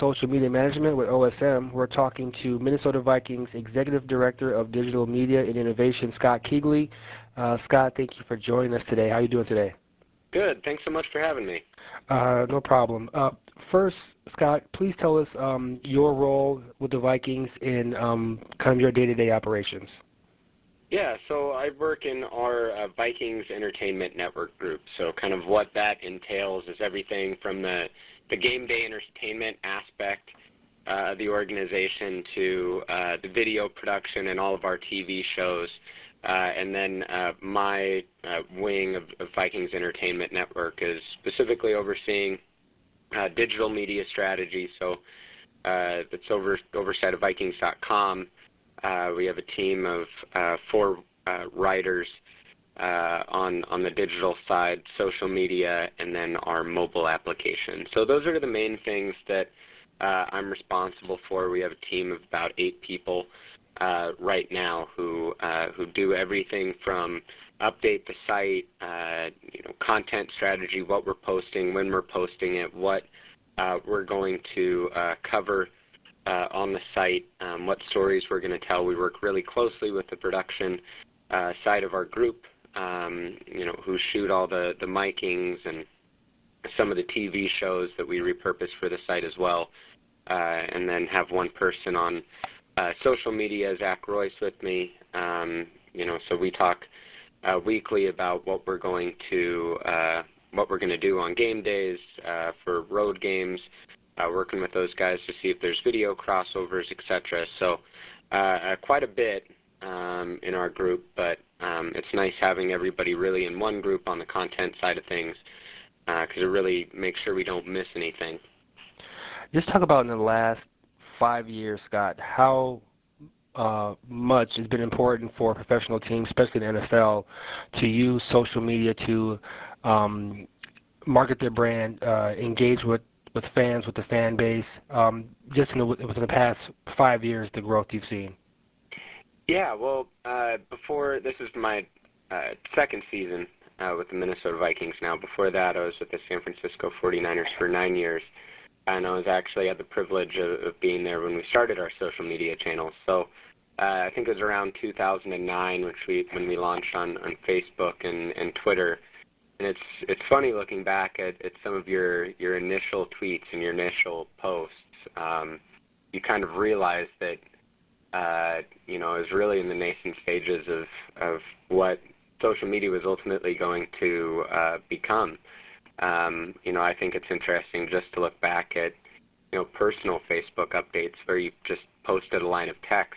Social Media Management with OSM. We're talking to Minnesota Vikings Executive Director of Digital Media and Innovation, Scott Kegley. Uh, Scott, thank you for joining us today. How are you doing today? Good. Thanks so much for having me. Uh, no problem. Uh, first, Scott, please tell us um, your role with the Vikings in um, kind of your day-to-day operations. Yeah, so I work in our uh, Vikings Entertainment Network group. So kind of what that entails is everything from the the game day entertainment aspect uh, the organization to uh, the video production and all of our TV shows. Uh, and then uh, my uh, wing of, of Vikings Entertainment Network is specifically overseeing uh, digital media strategy. So uh, that's over oversight of Vikings.com. We have a team of four writers uh, on on the digital side, social media, and then our mobile application. So those are the main things that uh, I'm responsible for. We have a team of about eight people uh, right now who uh, who do everything from update the site, uh, you know, content strategy, what we're posting, when we're posting it, what uh, we're going to cover on the site, um, what stories we're going to tell. We work really closely with the production side of our group um, you know, who shoot all the the micings and some of the TV shows that we repurpose for the site as well, uh, and then have one person on uh, social media, Zach Royce, with me. Um, you know, so we talk uh, weekly about what we're going to uh, what we're going to do on game days uh, for road games. Uh, working with those guys to see if there's video crossovers, etc. So uh, quite a bit um, in our group, but um, it's nice having everybody really in one group on the content side of things because uh, it really makes sure we don't miss anything. Just talk about in the last five years, Scott, how uh, much has been important for professional teams, especially the NFL, to use social media to um, market their brand, uh, engage with with fans, with the fan base. Um, just in the, within the past five years, the growth you've seen. Yeah, well, uh, before this is my uh, second season uh, with the Minnesota Vikings now. Before that, I was with the San Francisco 49ers for nine years, and I was actually had the privilege of, of being there when we started our social media channels. So uh, I think it was around 2009, which we when we launched on on Facebook and and Twitter. And it's it's funny looking back at, at some of your your initial tweets and your initial posts. Um, you kind of realize that uh, you know, is really in the nascent stages of of what social media was ultimately going to uh, become. Um, you know, I think it's interesting just to look back at you know personal Facebook updates where you just posted a line of text.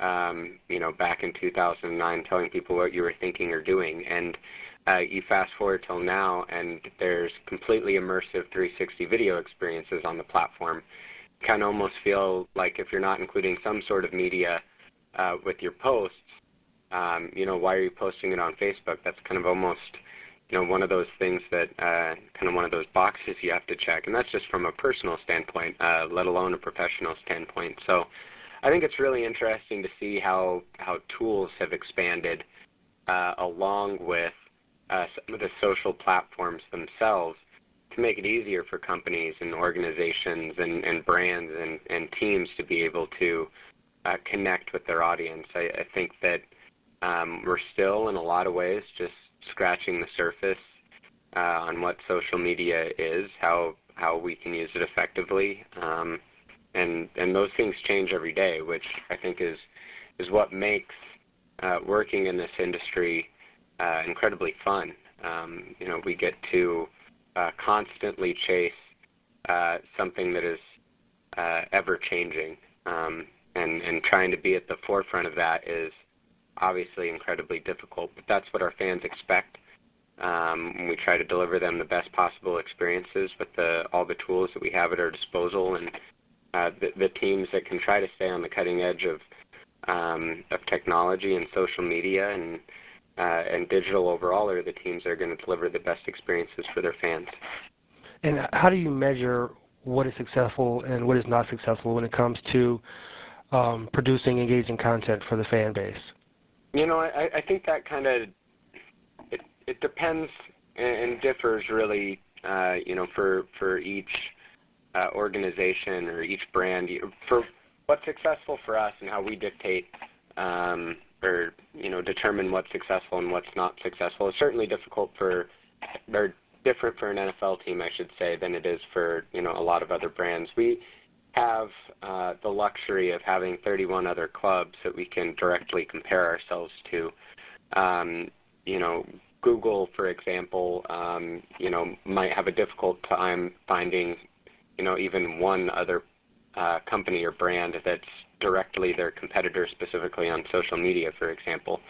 Um, you know, back in 2009, telling people what you were thinking or doing, and uh, you fast forward till now, and there's completely immersive 360 video experiences on the platform kind of almost feel like if you're not including some sort of media uh, with your posts, um, you know, why are you posting it on Facebook? That's kind of almost, you know, one of those things that uh, kind of one of those boxes you have to check, and that's just from a personal standpoint, uh, let alone a professional standpoint. So, I think it's really interesting to see how how tools have expanded uh, along with uh, some of the social platforms themselves to make it easier for companies and organizations and, and brands and, and teams to be able to uh, connect with their audience. I, I think that um, we're still, in a lot of ways, just scratching the surface uh, on what social media is, how how we can use it effectively, um, and and those things change every day, which I think is is what makes uh, working in this industry uh, incredibly fun. Um, you know, we get to uh, constantly chase uh, something that is uh, ever changing, um, and and trying to be at the forefront of that is obviously incredibly difficult. But that's what our fans expect. Um, we try to deliver them the best possible experiences with the all the tools that we have at our disposal, and uh, the, the teams that can try to stay on the cutting edge of um, of technology and social media and and digital overall are the teams that are going to deliver the best experiences for their fans. And how do you measure what is successful and what is not successful when it comes to um, producing engaging content for the fan base? You know, I, I think that kind of it, it depends and differs really. Uh, you know, for for each uh, organization or each brand for what's successful for us and how we dictate um, or you know determine what's successful and what's not successful is certainly difficult for or different for an NFL team, I should say, than it is for you know a lot of other brands. We have uh, the luxury of having 31 other clubs that we can directly compare ourselves to. Um, you know, Google, for example, um, you know, might have a difficult time finding, you know, even one other uh, company or brand that's directly their competitor, specifically on social media, for example.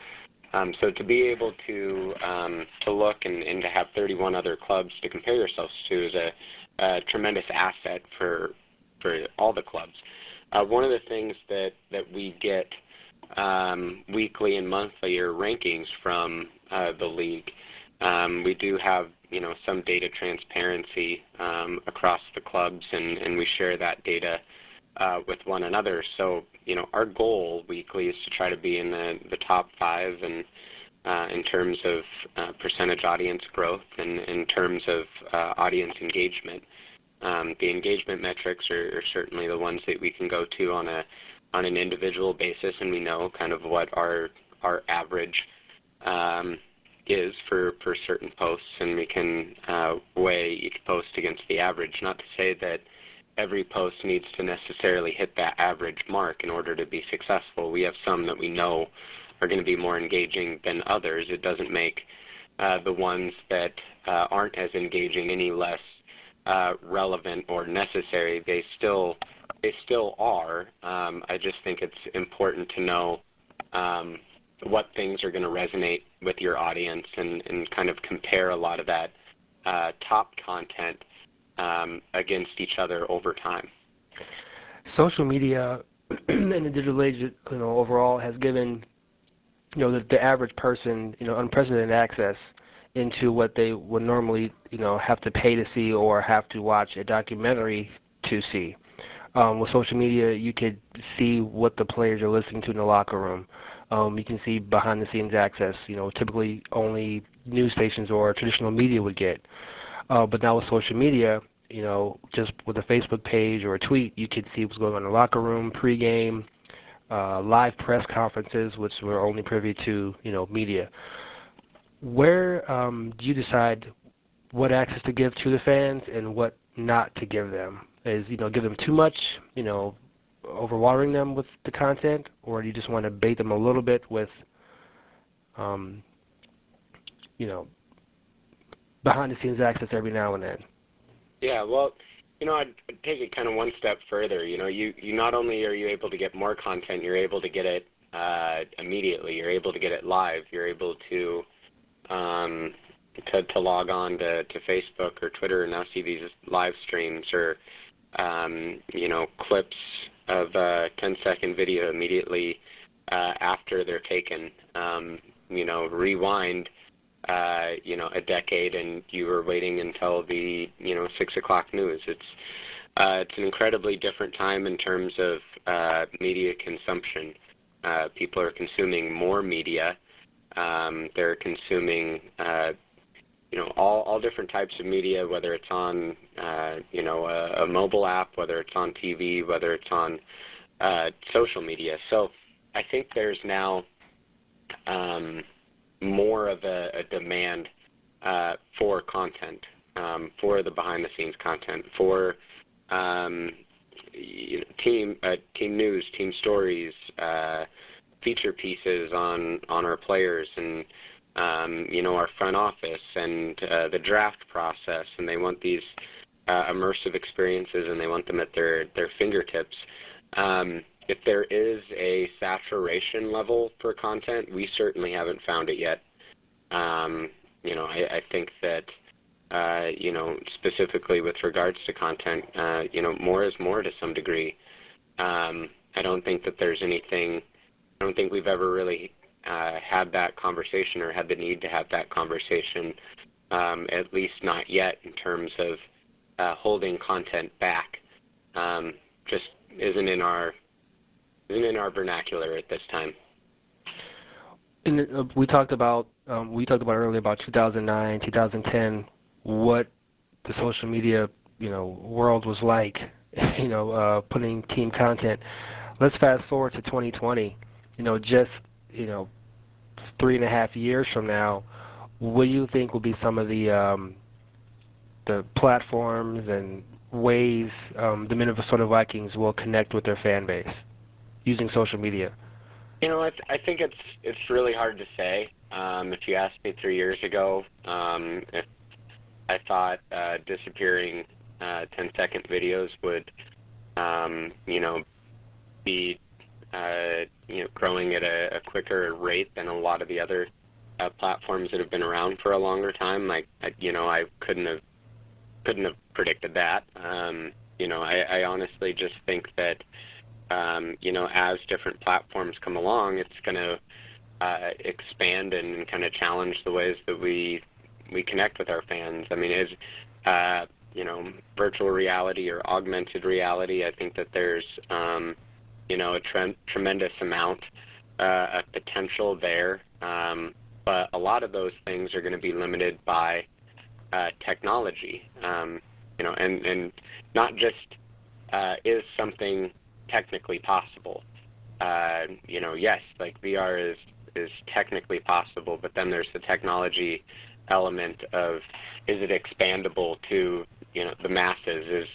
Um, so to be able to um, to look and, and to have 31 other clubs to compare yourselves to is a, a tremendous asset for for all the clubs. Uh, one of the things that that we get um, weekly and monthly are rankings from uh, the league. Um, we do have you know some data transparency um, across the clubs, and, and we share that data uh, with one another. So, you know, our goal weekly is to try to be in the, the top five and uh, in terms of uh, percentage audience growth and in terms of uh, audience engagement. Um, the engagement metrics are, are, certainly the ones that we can go to on a on an individual basis, and we know kind of what our our average um, is for for certain posts, and we can uh, weigh each post against the average. Not to say that every post needs to necessarily hit that average mark in order to be successful. We have some that we know are going to be more engaging than others. It doesn't make uh, the ones that uh, aren't as engaging any less uh, relevant or necessary. They still they still are. Um, I just think it's important to know um, what things are going to resonate with your audience and, and kind of compare a lot of that uh, top content um, against each other over time. Social media and the digital age, you know, overall has given, you know, the, the average person, you know, unprecedented access into what they would normally, you know, have to pay to see or have to watch a documentary to see. Um, with social media, you could see what the players are listening to in the locker room. Um, you can see behind the scenes access, you know, typically only news stations or traditional media would get. Uh, but now with social media, you know, just with a Facebook page or a tweet, you could see what's going on in the locker room, pregame, uh, live press conferences, which we're only privy to, you know, media. Where um, do you decide what access to give to the fans and what not to give them? Is you know, give them too much, you know, overwatering them with the content, or do you just want to bait them a little bit with, um, you know, behind the scenes access every now and then. Yeah, well, you know, I'd, take it kind of one step further. You know, you you not only are you able to get more content, you're able to get it uh, immediately. You're able to get it live. You're able to um, to to log on to to Facebook or Twitter and now see these live streams or um, you know clips of uh, 10 second video immediately uh, after they're taken. Um, you know, rewind uh, you know, a decade and you were waiting until the, you know, six o'clock news. It's uh, it's an incredibly different time in terms of uh, media consumption. Uh, people are consuming more media. Um, they're consuming, uh, you know, all all different types of media, whether it's on, uh, you know, a, a mobile app, whether it's on TV, whether it's on uh, social media. So I think there's now um, more of a, a demand uh, for content, um, for the behind the scenes content, for um, team uh, team news, team stories, uh, feature pieces on on our players and um, you know our front office and uh, the draft process, and they want these uh, immersive experiences and they want them at their their fingertips. Um, if there is a saturation level for content, we certainly haven't found it yet. Um, you know, I, I think that uh, you know specifically with regards to content, uh, you know, more is more to some degree. Um, I don't think that there's anything. I don't think we've ever really uh, had that conversation or had the need to have that conversation. Um, at least not yet in terms of uh, holding content back. Um, just isn't in our in our vernacular at this time. Uh, we talked about um, we talked about earlier about 2009, 2010, what the social media you know world was like, you know, uh, putting team content. Let's fast forward to 2020. You know, just you know, three and a half years from now, what do you think will be some of the um, the platforms and ways um, the Minnesota Vikings will connect with their fan base using social media? You know, I, I think it's it's really hard to say. Um, if you asked me three years ago, um, if I thought uh, disappearing uh, 10 second videos would, um, you know, be uh, you know growing at a, a quicker rate than a lot of the other uh, platforms that have been around for a longer time. I, I you know I couldn't have couldn't have predicted that. Um, you know I, I honestly just think that um, you know as different platforms come along, it's going to uh, expand and kind of challenge the ways that we we connect with our fans. I mean, is uh, you know virtual reality or augmented reality? I think that there's um, you know a tre- tremendous amount uh, of potential there, um, but a lot of those things are going to be limited by uh, technology. Um, you know, and and not just uh, is something technically possible. Uh, you know, yes, like VR is is technically possible, but then there's the technology element of is it expandable to you know the masses? Is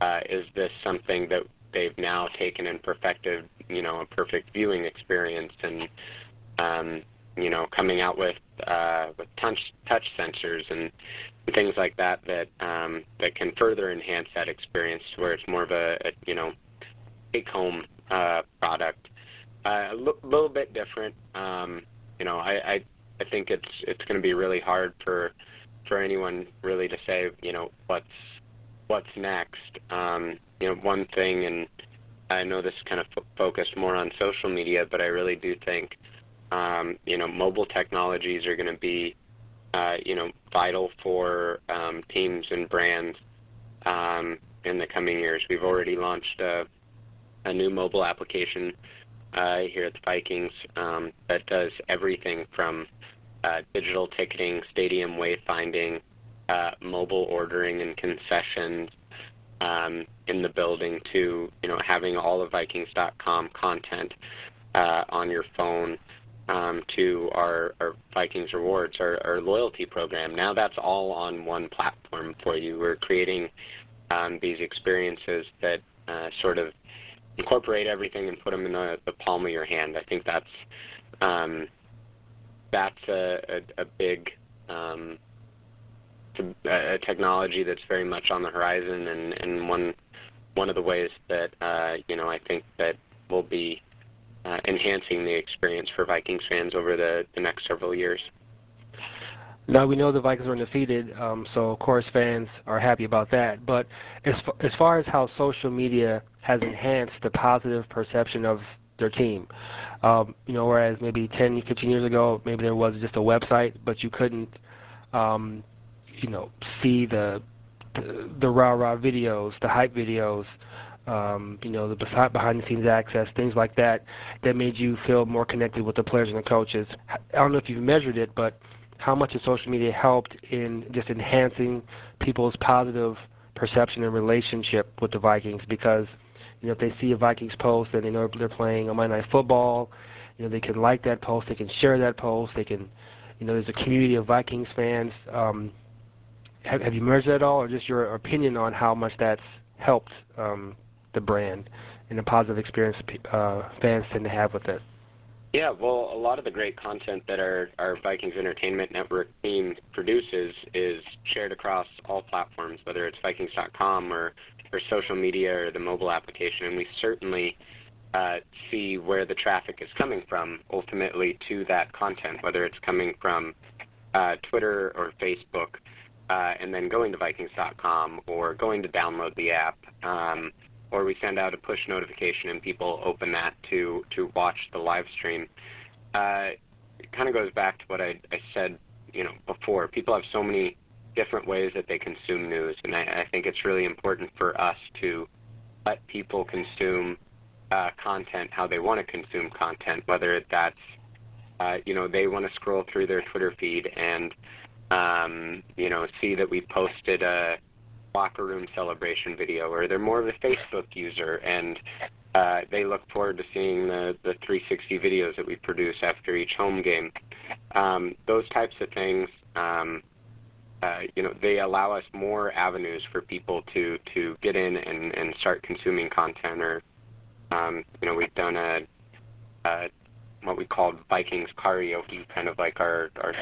uh, is this something that they've now taken and perfected you know a perfect viewing experience and um, you know coming out with uh, with touch touch sensors and things like that that um, that can further enhance that experience to where it's more of a, a you know take home uh, product uh, a l- little bit different um, you know I, I I think it's it's going to be really hard for for anyone really to say you know what's what's next. Um, you know, one thing, and I know this kind of f- focused more on social media, but I really do think um, you know mobile technologies are going to be uh, you know vital for um, teams and brands um, in the coming years. We've already launched a, a new mobile application uh, here at the Vikings um, that does everything from uh, digital ticketing, stadium wayfinding, uh, mobile ordering and concessions um, in the building to you know having all of Vikings.com content uh, on your phone um, to our, our Vikings rewards, our, our loyalty program. Now that's all on one platform for you. We're creating um, these experiences that uh, sort of incorporate everything and put them in the, the palm of your hand. I think that's um, that's a, a, a big um, a technology that's very much on the horizon, and, and one one of the ways that uh, you know I think that will be uh, enhancing the experience for Vikings fans over the, the next several years. Now we know the Vikings are undefeated, um, so of course fans are happy about that. But as as far as how social media has enhanced the positive perception of their team, um, you know, whereas maybe 10, 15 years ago, maybe there was just a website, but you couldn't, um, you know, see the the, rah rah videos, the hype videos, um, you know, the behind the scenes access, things like that, that made you feel more connected with the players and the coaches. I don't know if you've measured it, but how much has social media helped in just enhancing people's positive perception and relationship with the Vikings? Because you know, if they see a Vikings post and they know they're playing on Monday Night Football, you know, they can like that post, they can share that post, they can, you know, there's a community of Vikings fans. Um, have, have you measured that at all, or just your opinion on how much that's helped um, the brand and the positive experience uh, fans tend to have with it? Yeah, well, a lot of the great content that our, our Vikings Entertainment Network team produces is shared across all platforms, whether it's Vikings.com or or social media or the mobile application, and we certainly uh, see where the traffic is coming from ultimately to that content, whether it's coming from uh, Twitter or Facebook, uh, and then going to Vikings.com or going to download the app, um, or we send out a push notification and people open that to to watch the live stream. Uh, it kind of goes back to what I, I said, you know, before. People have so many different ways that they consume news, and I, I think it's really important for us to let people consume uh, content how they want to consume content, whether that's uh, you know they want to scroll through their Twitter feed and um, you know see that we posted a locker room celebration video, or they're more of a Facebook user and uh, they look forward to seeing the, the 360 videos that we produce after each home game. Um, those types of things, um, uh, you know, they allow us more avenues for people to to get in and, and start consuming content. Or, um, you know, we've done a, a what we called Vikings karaoke, kind of like our our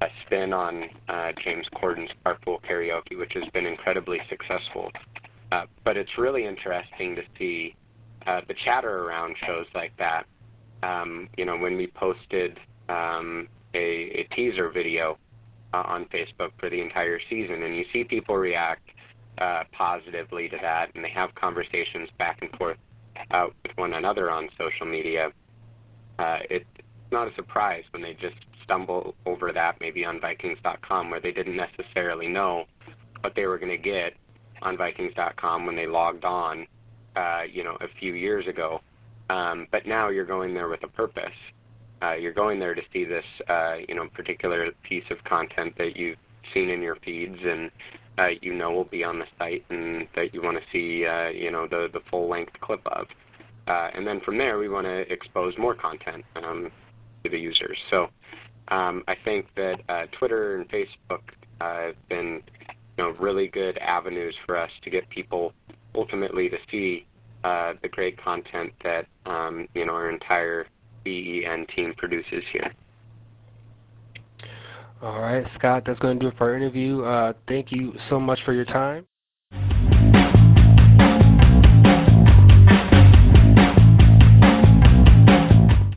a spin on uh, James Corden's Carpool Karaoke, which has been incredibly successful. Uh, but it's really interesting to see uh, the chatter around shows like that. Um, you know, when we posted um, a, a teaser video uh, on Facebook for the entire season, and you see people react uh, positively to that, and they have conversations back and forth uh, with one another on social media. Uh, it, it's not a surprise when they just stumble over that maybe on Vikings.com where they didn't necessarily know what they were going to get on Vikings.com when they logged on, uh, you know, a few years ago. Um, but now you're going there with a purpose. Uh, you're going there to see this, uh, you know, particular piece of content that you've seen in your feeds and uh, you know will be on the site and that you want to see, uh, you know, the the full length clip of. Uh, and then from there, we want to expose more content um, to the users. So um, I think that uh, Twitter and Facebook uh, have been you know, really good avenues for us to get people ultimately to see uh, the great content that um, you know our entire VEN team produces here. All right, Scott, that's going to do it for our interview. Uh, thank you so much for your time.